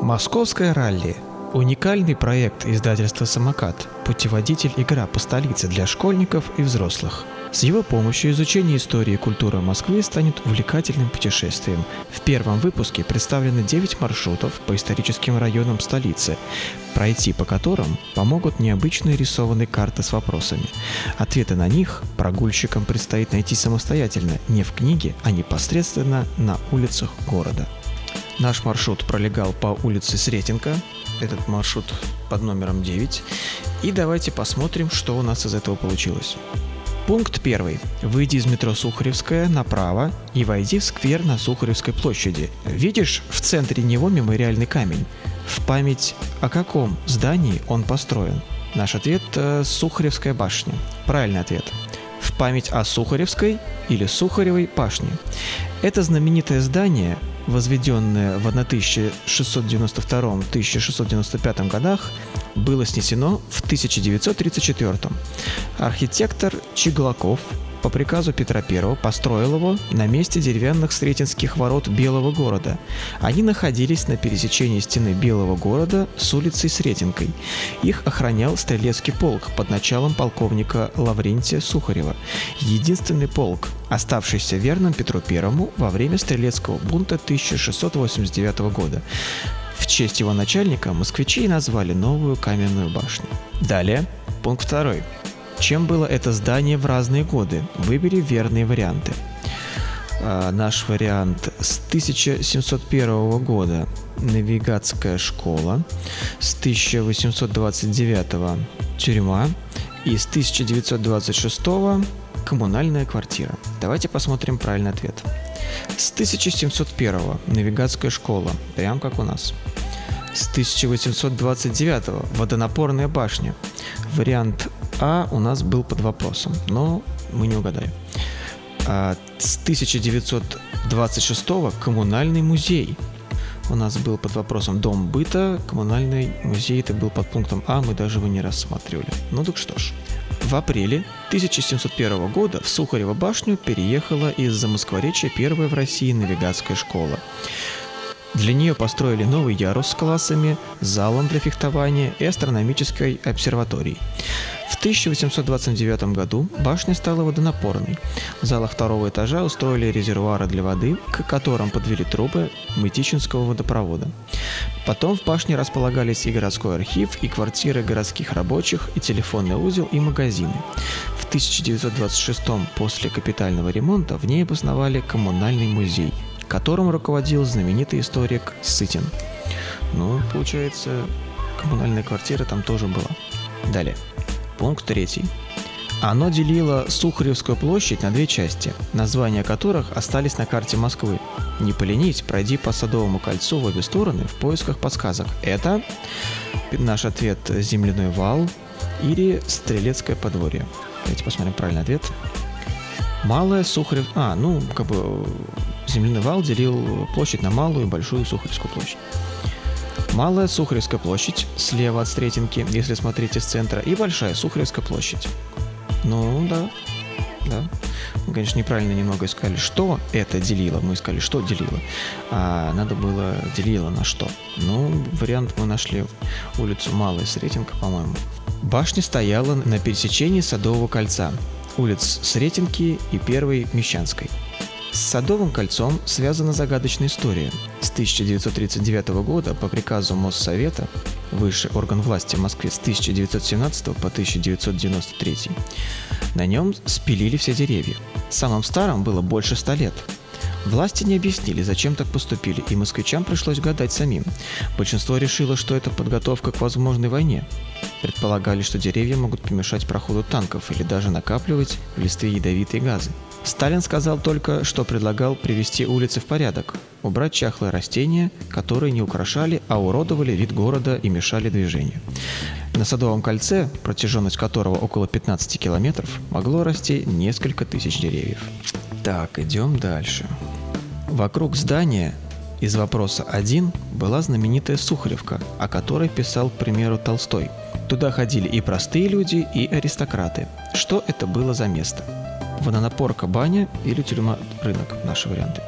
Московское ралли – уникальный проект издательства «Самокат», путеводитель-игра по столице для школьников и взрослых. С его помощью изучение истории и культуры Москвы станет увлекательным путешествием. В первом выпуске представлены 9 маршрутов по историческим районам столицы, пройти по которым помогут необычные рисованные карты с вопросами. Ответы на них прогульщикам предстоит найти самостоятельно, не в книге, а непосредственно на улицах города. Наш маршрут пролегал по улице Сретенка, этот маршрут под номером 9. И давайте посмотрим, что у нас из этого получилось. Пункт первый. Выйди из метро Сухаревская направо и войди в сквер на Сухаревской площади. Видишь в центре него мемориальный камень? В память о каком здании он построен? Наш ответ э, – Сухаревская башня. Правильный ответ. В память о Сухаревской или Сухаревой башне. Это знаменитое здание возведенное в 1692-1695 годах, было снесено в 1934. Архитектор Чиглаков по приказу Петра I построил его на месте деревянных Сретенских ворот Белого города. Они находились на пересечении стены Белого города с улицей Сретенкой. Их охранял стрелецкий полк под началом полковника Лаврентия Сухарева. Единственный полк, оставшийся верным Петру I во время стрелецкого бунта 1689 года. В честь его начальника москвичи назвали новую каменную башню. Далее, пункт второй. Чем было это здание в разные годы? Выбери верные варианты. А, наш вариант с 1701 года навигатская школа, с 1829 тюрьма и с 1926 коммунальная квартира. Давайте посмотрим правильный ответ. С 1701 навигатская школа, прям как у нас. С 1829 водонапорная башня. Вариант а у нас был под вопросом, но мы не угадали. А, с 1926 коммунальный музей у нас был под вопросом дом быта, коммунальный музей это был под пунктом А, мы даже его не рассматривали. Ну так что ж. В апреле 1701 года в Сухарево башню переехала из-за Москворечья первая в России навигатская школа. Для нее построили новый ярус с классами, залом для фехтования и астрономической обсерваторией. В 1829 году башня стала водонапорной. В залах второго этажа устроили резервуары для воды, к которым подвели трубы Мытищинского водопровода. Потом в башне располагались и городской архив, и квартиры городских рабочих, и телефонный узел, и магазины. В 1926 после капитального ремонта в ней обосновали коммунальный музей, которым руководил знаменитый историк Сытин. Ну, получается, коммунальная квартира там тоже была. Далее. Пункт третий. Оно делило Сухаревскую площадь на две части, названия которых остались на карте Москвы. Не поленись, пройди по Садовому кольцу в обе стороны в поисках подсказок. Это наш ответ «Земляной вал» или «Стрелецкое подворье». Давайте посмотрим правильный ответ. Малая Сухарев... А, ну, как бы земляной вал делил площадь на малую и большую Сухаревскую площадь. Малая Сухаревская площадь слева от Сретенки, если смотреть из центра, и Большая Сухаревская площадь. Ну, да, да. Мы, конечно, неправильно немного искали, что это делило. Мы искали, что делило. А надо было делило на что. Ну, вариант мы нашли улицу Малая Сретенка, по-моему. Башня стояла на пересечении Садового кольца, улиц Сретенки и Первой Мещанской. С Садовым кольцом связана загадочная история. С 1939 года по приказу Моссовета, высший орган власти в Москве с 1917 по 1993, на нем спилили все деревья. Самым старым было больше ста лет. Власти не объяснили, зачем так поступили, и москвичам пришлось гадать самим. Большинство решило, что это подготовка к возможной войне. Предполагали, что деревья могут помешать проходу танков или даже накапливать в листве ядовитые газы. Сталин сказал только, что предлагал привести улицы в порядок, убрать чахлые растения, которые не украшали, а уродовали вид города и мешали движению. На Садовом кольце, протяженность которого около 15 километров, могло расти несколько тысяч деревьев. Так, идем дальше. Вокруг здания из вопроса 1 была знаменитая Сухаревка, о которой писал, к примеру, Толстой. Туда ходили и простые люди, и аристократы. Что это было за место? водонапорка баня или тюрьма рынок. Наши варианты.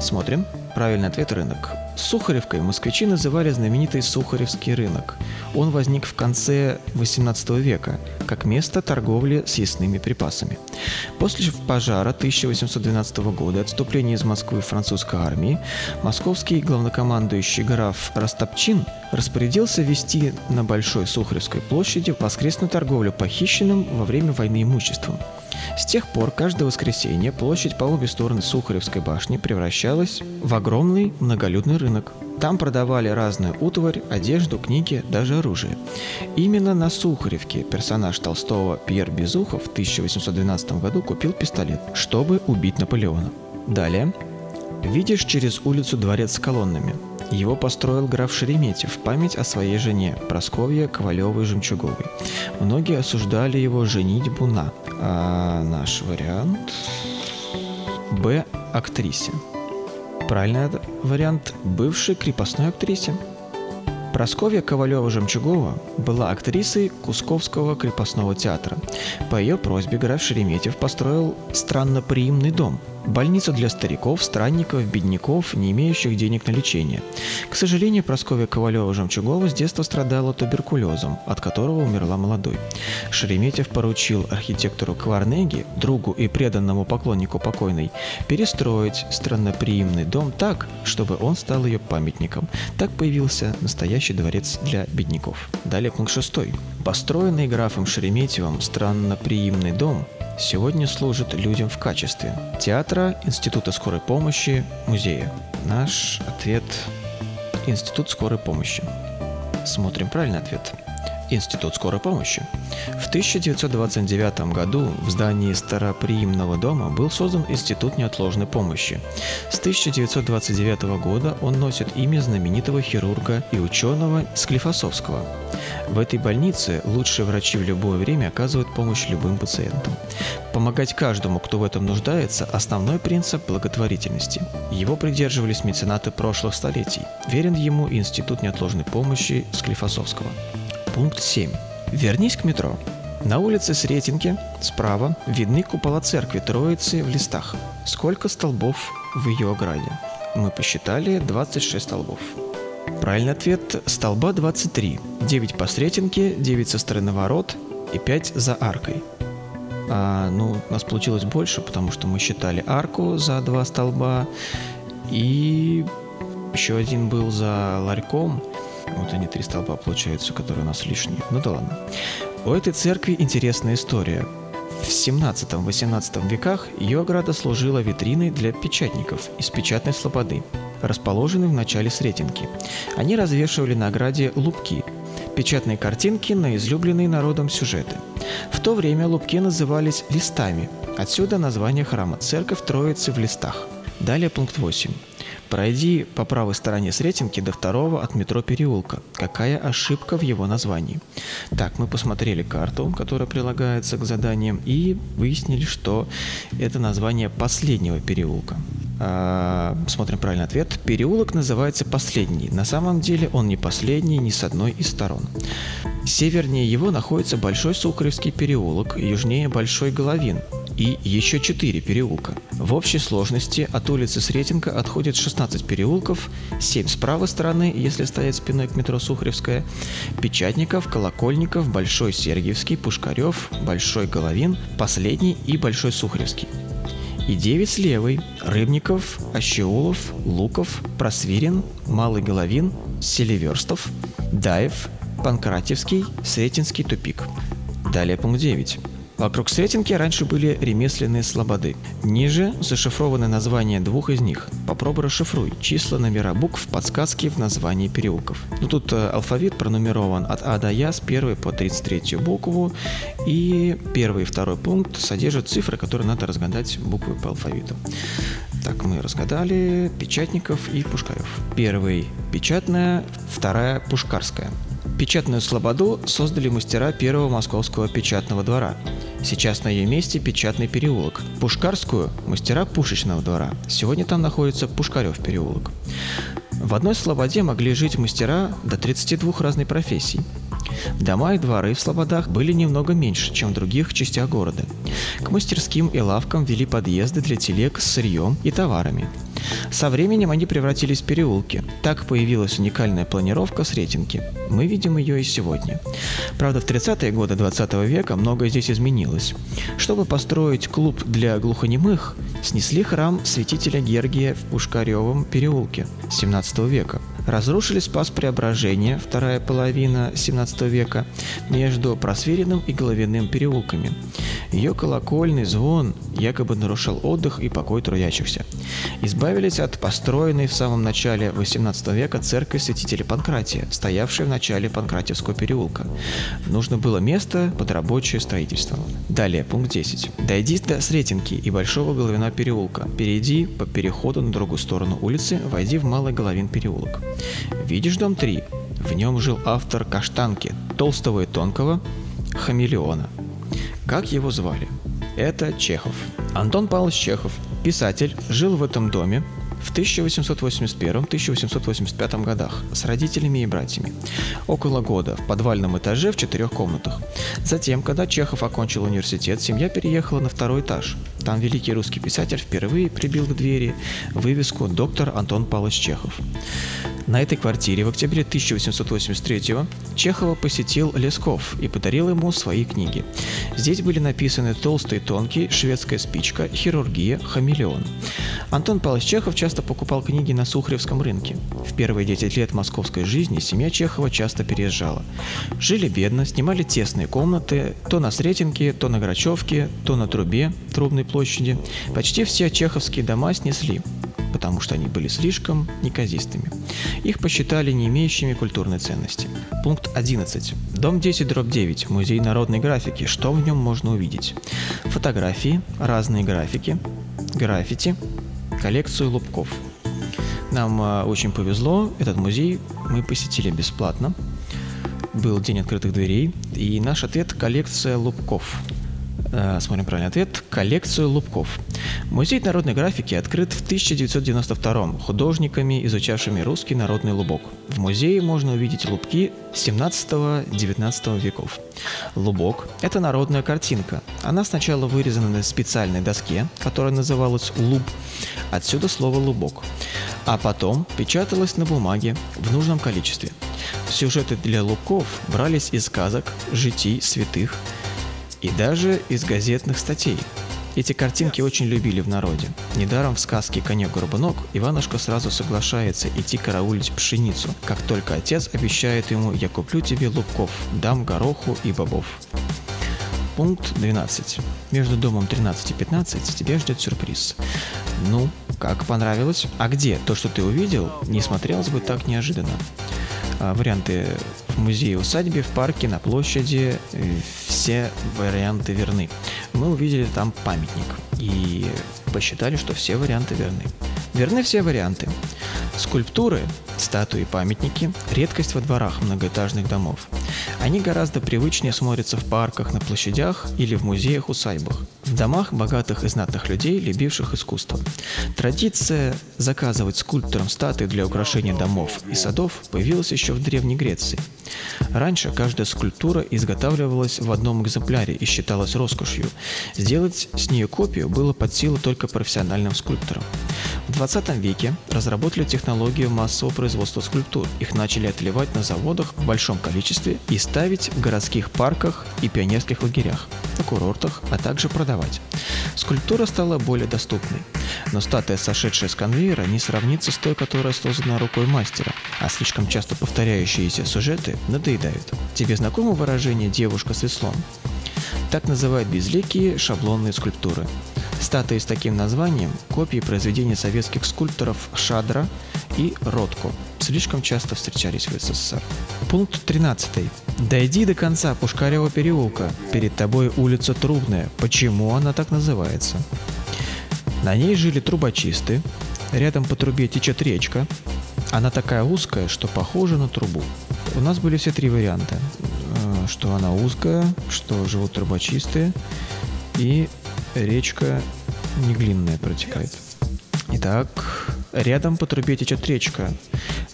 Смотрим. Правильный ответ – рынок. Сухаревкой москвичи называли знаменитый Сухаревский рынок. Он возник в конце XVIII века как место торговли съестными припасами. После пожара 1812 года и отступления из Москвы французской армии московский главнокомандующий граф Растопчин распорядился вести на Большой Сухаревской площади воскресную торговлю похищенным во время войны имуществом. С тех пор каждое воскресенье площадь по обе стороны Сухаревской башни превращалась в огромный многолюдный рынок. Там продавали разную утварь, одежду, книги, даже оружие. Именно на Сухаревке персонаж Толстого Пьер Безухов в 1812 году купил пистолет, чтобы убить Наполеона. Далее. Видишь через улицу дворец с колоннами. Его построил граф Шереметьев в память о своей жене, Просковье Ковалевой-Жемчуговой. Многие осуждали его женитьбу на. А наш вариант... Б. Актрисе. Правильный вариант – бывшей крепостной актрисе. Просковья Ковалева-Жемчугова была актрисой Кусковского крепостного театра. По ее просьбе граф Шереметьев построил странноприимный дом – Больница для стариков, странников, бедняков, не имеющих денег на лечение. К сожалению, Прасковья Ковалева-Жемчугова с детства страдала туберкулезом, от которого умерла молодой. Шереметьев поручил архитектору Кварнеги, другу и преданному поклоннику покойной, перестроить странноприимный дом так, чтобы он стал ее памятником. Так появился настоящий дворец для бедняков. Далее пункт шестой. Построенный графом Шереметьевым странноприимный дом сегодня служит людям в качестве театра, института скорой помощи, музея. Наш ответ – Институт скорой помощи. Смотрим правильный ответ. Институт скорой помощи. В 1929 году в здании староприимного дома был создан Институт неотложной помощи. С 1929 года он носит имя знаменитого хирурга и ученого Склифосовского. В этой больнице лучшие врачи в любое время оказывают помощь любым пациентам. Помогать каждому, кто в этом нуждается – основной принцип благотворительности. Его придерживались меценаты прошлых столетий. Верен ему Институт неотложной помощи Склифосовского. Пункт 7. Вернись к метро. На улице Сретенки справа видны купола церкви Троицы в листах. Сколько столбов в ее ограде? Мы посчитали 26 столбов. Правильный ответ – столба 23. 9 по Сретенке, 9 со стороны ворот и 5 за аркой. А, ну, у нас получилось больше, потому что мы считали арку за два столба и еще один был за ларьком – вот они три столба получаются, которые у нас лишние. Ну да ладно. У этой церкви интересная история. В 17-18 веках ее ограда служила витриной для печатников из печатной слободы, расположенной в начале Сретенки. Они развешивали на ограде лупки, печатные картинки на излюбленные народом сюжеты. В то время лупки назывались листами, отсюда название храма «Церковь Троицы в листах». Далее пункт 8. Пройди по правой стороне Сретенки до второго от метро переулка. Какая ошибка в его названии? Так, мы посмотрели карту, которая прилагается к заданиям, и выяснили, что это название последнего переулка. А, смотрим правильный ответ. Переулок называется последний. На самом деле он не последний ни с одной из сторон. Севернее его находится Большой Сухаревский переулок, южнее Большой Головин, и еще 4 переулка. В общей сложности от улицы Сретенка отходит 16 переулков, 7 с правой стороны, если стоять спиной к метро Сухаревская, Печатников, Колокольников, Большой Сергиевский, Пушкарев, Большой Головин, Последний и Большой Сухаревский. И 9 с левой – Рыбников, Ощеулов, Луков, Просвирин, Малый Головин, Селиверстов, Даев, Панкратевский, Сретенский тупик. Далее пункт 9. Вокруг Сретенки раньше были ремесленные слободы. Ниже зашифрованы названия двух из них. Попробуй расшифруй числа, номера букв, подсказки в названии переулков. Ну тут э, алфавит пронумерован от А до Я с 1 по 33 букву. И первый и второй пункт содержат цифры, которые надо разгадать буквы по алфавиту. Так, мы разгадали Печатников и Пушкарев. Первый – печатная, вторая – пушкарская. Печатную слободу создали мастера первого московского печатного двора. Сейчас на ее месте печатный переулок. Пушкарскую – мастера пушечного двора. Сегодня там находится Пушкарев переулок. В одной слободе могли жить мастера до 32 разной профессий. Дома и дворы в слободах были немного меньше, чем в других частях города. К мастерским и лавкам вели подъезды для телег с сырьем и товарами – Со временем они превратились в переулки. Так появилась уникальная планировка Сретенки. Мы видим ее и сегодня. Правда, в 30-е годы 20 века многое здесь изменилось. Чтобы построить клуб для глухонемых, снесли храм святителя Гергия в Пушкаревом переулке 17 века. Разрушили Спас Преображения, вторая половина 17 века, между Просверенным и Головиным переулками. Ее колокольный звон якобы нарушал отдых и покой трудящихся. Избавились от построенной в самом начале 18 века церкви святителя Панкратия, стоявшей в начале Панкратевского переулка. Нужно было место под рабочее строительство. Далее, пункт 10. Дойди до Сретенки и Большого Головина переулка. Перейди по переходу на другую сторону улицы, войди в Малый Головин переулок. Видишь дом 3? В нем жил автор «Каштанки» толстого и тонкого хамелеона. Как его звали? Это Чехов. Антон Павлович Чехов, писатель, жил в этом доме в 1881-1885 годах с родителями и братьями. Около года в подвальном этаже в четырех комнатах. Затем, когда Чехов окончил университет, семья переехала на второй этаж. Там великий русский писатель впервые прибил к двери вывеску «Доктор Антон Павлович Чехов». На этой квартире в октябре 1883 Чехова посетил Лесков и подарил ему свои книги. Здесь были написаны «Толстый тонкий», «Шведская спичка», «Хирургия», «Хамелеон». Антон Павлович Чехов часто покупал книги на Сухаревском рынке. В первые 10 лет московской жизни семья Чехова часто переезжала. Жили бедно, снимали тесные комнаты, то на Сретенке, то на Грачевке, то на Трубе, Трубной площади. Почти все чеховские дома снесли потому что они были слишком неказистыми. Их посчитали не имеющими культурной ценности. Пункт 11. Дом 10, дробь 9. Музей народной графики. Что в нем можно увидеть? Фотографии, разные графики, граффити, коллекцию лубков. Нам э, очень повезло, этот музей мы посетили бесплатно. Был день открытых дверей, и наш ответ – коллекция лубков. Э, смотрим правильный ответ – коллекцию лубков. Музей народной графики открыт в 1992 художниками, изучавшими русский народный лубок. В музее можно увидеть лубки 17-19 веков. Лубок – это народная картинка. Она сначала вырезана на специальной доске, которая называлась луб, отсюда слово «лубок», а потом печаталась на бумаге в нужном количестве. Сюжеты для лубков брались из сказок, житий святых и даже из газетных статей – эти картинки очень любили в народе. Недаром в сказке «Конек-горбунок» Иванушка сразу соглашается идти караулить пшеницу, как только отец обещает ему «Я куплю тебе лубков, дам гороху и бобов». Пункт 12. Между домом 13 и 15 тебя ждет сюрприз. Ну, как понравилось? А где то, что ты увидел, не смотрелось бы так неожиданно. А, варианты в музее, усадьбе, в парке, на площади, э, все варианты верны. Мы увидели там памятник и посчитали, что все варианты верны. Верны все варианты. Скульптуры, статуи, памятники – редкость во дворах многоэтажных домов. Они гораздо привычнее смотрятся в парках, на площадях или в музеях-усадьбах, в домах богатых и знатных людей, любивших искусство. Традиция заказывать скульпторам статуи для украшения домов и садов появилась еще в Древней Греции. Раньше каждая скульптура изготавливалась в одном экземпляре и считалась роскошью. Сделать с нее копию было под силу только профессиональным скульпторам. В 20 веке разработали технологию массового производства скульптур. Их начали отливать на заводах в большом количестве и ставить в городских парках и пионерских лагерях, на курортах, а также продавать. Скульптура стала более доступной, но статуя, сошедшая с конвейера, не сравнится с той, которая создана рукой мастера, а слишком часто повторяющиеся сюжеты надоедают. Тебе знакомо выражение «девушка с веслом»? Так называют безликие шаблонные скульптуры. Статуи с таким названием – копии произведений советских скульпторов Шадра и Ротко. Слишком часто встречались в СССР. Пункт 13. Дойди до конца Пушкарева переулка. Перед тобой улица Трубная. Почему она так называется? На ней жили трубочисты. Рядом по трубе течет речка. Она такая узкая, что похожа на трубу. У нас были все три варианта. Э, что она узкая, что живут трубочистые и речка неглинная протекает. Итак, рядом по трубе течет речка.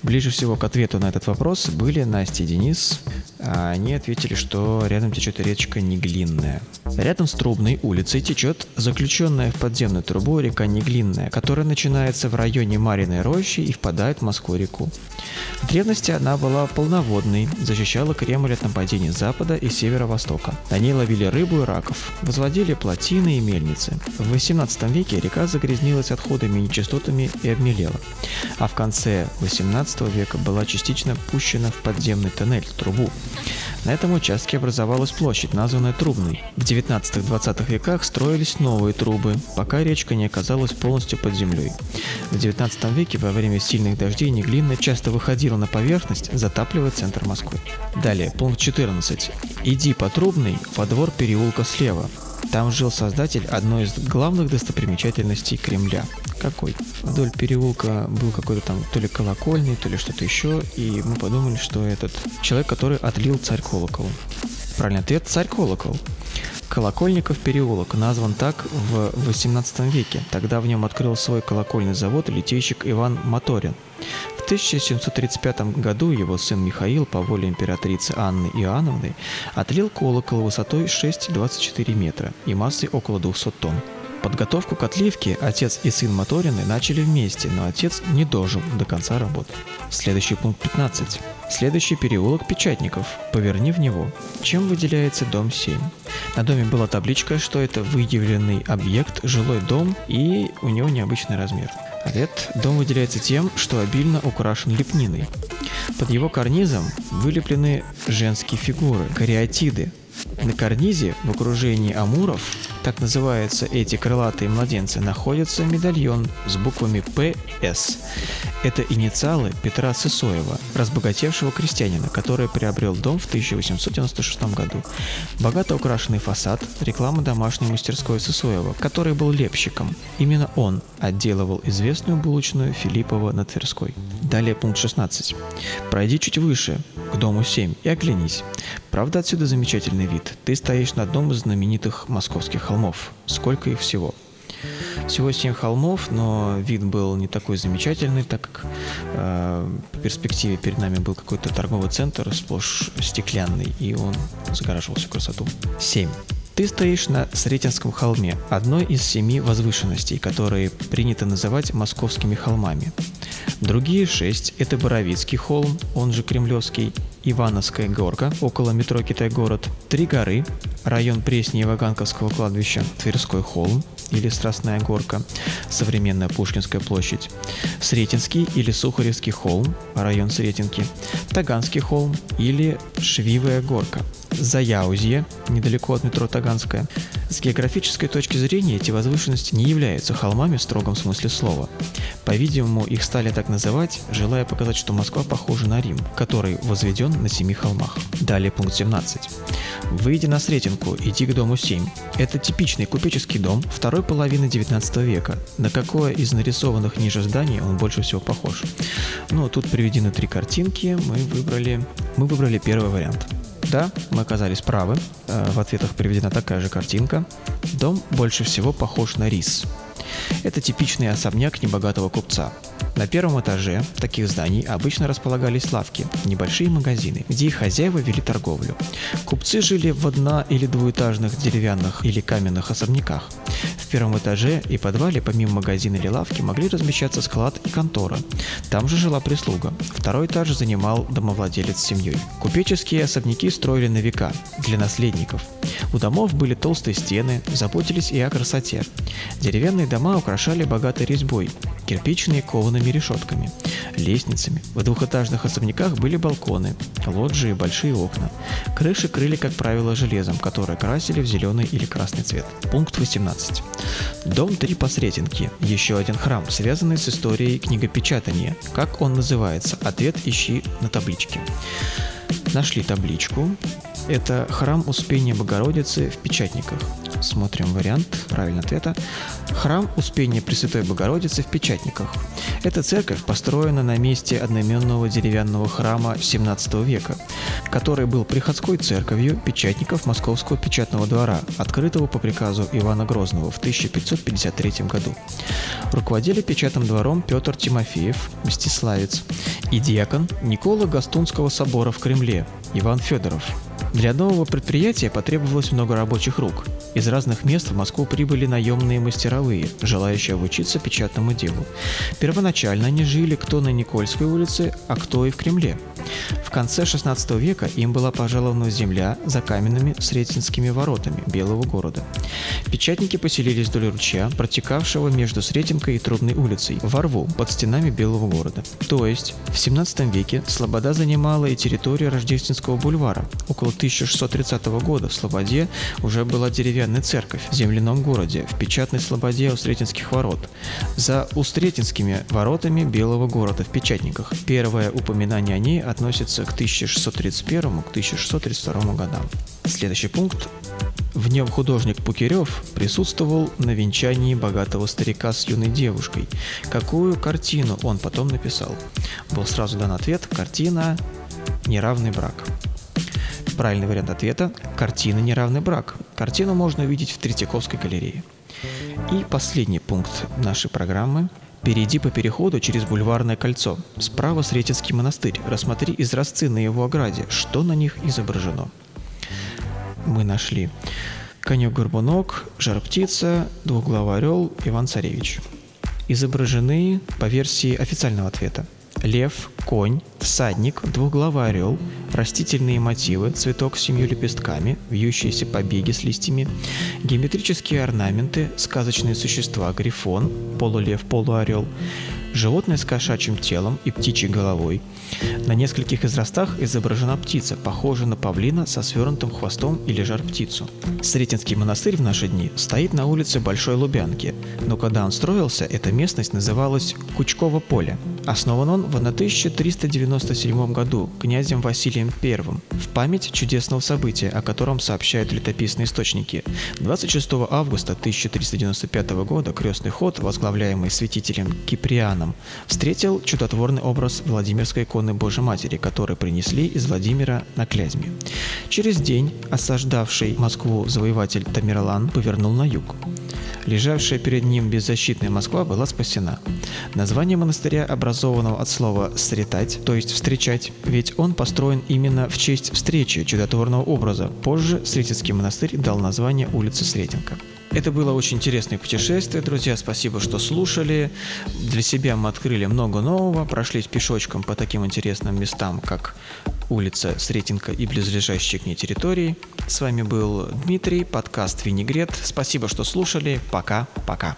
Ближе всего к ответу на этот вопрос были Настя и Денис. А они ответили, что рядом течет речка Неглинная. Рядом с Трубной улицей течет заключенная в подземную трубу река Неглинная, которая начинается в районе Мариной рощи и впадает в Москву-реку. В древности она была полноводной, защищала Кремль от нападений запада и северо-востока. На ней ловили рыбу и раков, возводили плотины и мельницы. В 18 веке река загрязнилась отходами и нечистотами и обмелела, а в конце 18 века была частично пущена в подземный тоннель, трубу. На этом участке образовалась площадь, названная Трубной. В 19-20 веках строились новые трубы, пока речка не оказалась полностью под землей. В 19 веке во время сильных дождей Неглинная часто выходила на поверхность, затапливая центр Москвы. Далее, пункт 14. Иди по Трубной во двор переулка слева. Там жил создатель одной из главных достопримечательностей Кремля. Какой? Вдоль переулка был какой-то там то ли колокольный, то ли что-то еще, и мы подумали, что этот человек, который отлил царь колокол. Правильный ответ – царь колокол. Колокольников переулок назван так в 18 веке. Тогда в нем открыл свой колокольный завод литейщик Иван Моторин. В 1735 году его сын Михаил по воле императрицы Анны Иоанновны отлил колокол высотой 6,24 метра и массой около 200 тонн. Подготовку к отливке отец и сын Моторины начали вместе, но отец не дожил до конца работы. Следующий пункт 15. Следующий переулок Печатников. Поверни в него. Чем выделяется дом 7? На доме была табличка, что это выявленный объект, жилой дом и у него необычный размер. Ответ. Дом выделяется тем, что обильно украшен лепниной. Под его карнизом вылеплены женские фигуры, кариатиды. На карнизе в окружении амуров так называются эти крылатые младенцы, находится медальон с буквами «ПС». Это инициалы Петра Сысоева, разбогатевшего крестьянина, который приобрел дом в 1896 году. Богато украшенный фасад – реклама домашней мастерской Сысоева, который был лепщиком. Именно он отделывал известную булочную Филиппова на Тверской. Далее пункт 16. Пройди чуть выше, к дому 7, и оглянись. Правда, отсюда замечательный вид. Ты стоишь на одном из знаменитых московских холмов. Сколько их всего? Всего семь холмов, но вид был не такой замечательный, так как э, в перспективе перед нами был какой-то торговый центр, сплошь стеклянный, и он загораживал всю красоту. Семь. Ты стоишь на Сретенском холме, одной из семи возвышенностей, которые принято называть московскими холмами. Другие шесть – это Боровицкий холм, он же Кремлевский, Ивановская горка, около метро Китай-город, Три горы, район Пресни-Ваганковского кладбища, Тверской холм или Страстная горка, современная Пушкинская площадь, Сретенский или Сухаревский холм, район Сретенки, Таганский холм или Швивая горка, Заяузье, недалеко от метро Таганская. С географической точки зрения эти возвышенности не являются холмами в строгом смысле слова. По-видимому, их стали так называть, желая показать, что Москва похожа на Рим, который возведен на семи холмах. Далее пункт 17. Выйди на Сретенку, иди к дому 7. Это типичный купеческий дом второй половины 19 века. На какое из нарисованных ниже зданий он больше всего похож? Ну, тут приведены три картинки, мы выбрали, мы выбрали первый вариант. Да, мы оказались правы. Э, в ответах приведена такая же картинка. Дом больше всего похож на рис. Это типичный особняк небогатого купца. На первом этаже таких зданий обычно располагались лавки, небольшие магазины, где их хозяева вели торговлю. Купцы жили в одно- или двухэтажных деревянных или каменных особняках. Первом этаже и подвале помимо магазина или лавки могли размещаться склад и контора. Там же жила прислуга. Второй этаж занимал домовладелец с семьей. Купеческие особняки строили на века, для наследников. У домов были толстые стены, заботились и о красоте. Деревянные дома украшали богатой резьбой, кирпичные коваными решетками, лестницами. В двухэтажных особняках были балконы, лоджии, большие окна. Крыши крыли, как правило, железом, которое красили в зеленый или красный цвет. Пункт 18. Дом 3 Посретенки. Еще один храм, связанный с историей книгопечатания. Как он называется? Ответ ищи на табличке. Нашли табличку. Это храм Успения Богородицы в Печатниках. Смотрим вариант правильного ответа. Храм Успения Пресвятой Богородицы в Печатниках. Эта церковь построена на месте одноименного деревянного храма 17 века, который был приходской церковью печатников Московского печатного двора, открытого по приказу Ивана Грозного в 1553 году. Руководили печатным двором Петр Тимофеев, мстиславец, и диакон Никола Гастунского собора в Кремле Иван Федоров. Для нового предприятия потребовалось много рабочих рук. Из разных мест в Москву прибыли наемные мастеровые, желающие обучиться печатному делу. Первоначально они жили кто на Никольской улице, а кто и в Кремле. В конце XVI века им была пожалована земля за каменными Сретенскими воротами Белого города. Печатники поселились вдоль ручья, протекавшего между Сретенкой и Трубной улицей, во рву под стенами Белого города. То есть в XVII веке Слобода занимала и территорию Рождественского бульвара. Около 1630 года в Слободе уже была деревянная церковь в земляном городе, в печатной Слободе у Сретенских ворот. За Устретинскими воротами Белого города в Печатниках. Первое упоминание о ней относится к 1631-1632 годам. Следующий пункт. В нем художник Пукирев присутствовал на венчании богатого старика с юной девушкой. Какую картину он потом написал? Был сразу дан ответ «Картина «Неравный брак». Правильный вариант ответа – картина «Неравный брак». Картину можно увидеть в Третьяковской галерее. И последний пункт нашей программы Перейди по переходу через бульварное кольцо. Справа Сретенский монастырь. Рассмотри изразцы на его ограде. Что на них изображено? Мы нашли конек-горбунок, жар-птица, двуглавый орел, Иван-царевич. Изображены по версии официального ответа – лев, конь, всадник, двуглавый орел, растительные мотивы, цветок с семью лепестками, вьющиеся побеги с листьями, геометрические орнаменты, сказочные существа, грифон, полулев, полуорел, Животное с кошачьим телом и птичьей головой. На нескольких израстах изображена птица, похожая на павлина со свернутым хвостом или жар-птицу. Сретенский монастырь в наши дни стоит на улице Большой Лубянки, но когда он строился, эта местность называлась Кучково поле. Основан он в 1397 году князем Василием I в память чудесного события, о котором сообщают летописные источники. 26 августа 1395 года крестный ход, возглавляемый святителем Киприаном, встретил чудотворный образ Владимирской иконы Божьей Матери, который принесли из Владимира на Клязьме. Через день осаждавший Москву завоеватель Тамерлан повернул на юг. Лежавшая перед ним беззащитная Москва была спасена. Название монастыря, образованного от слова «сретать», то есть «встречать», ведь он построен именно в честь встречи чудотворного образа. Позже Сретенский монастырь дал название улице Сретенка. Это было очень интересное путешествие, друзья. Спасибо, что слушали. Для себя мы открыли много нового, прошлись пешочком по таким интересным местам, как улица Сретенка и близлежащие к ней территории. С вами был Дмитрий, подкаст «Винегрет». Спасибо, что слушали. Пока-пока.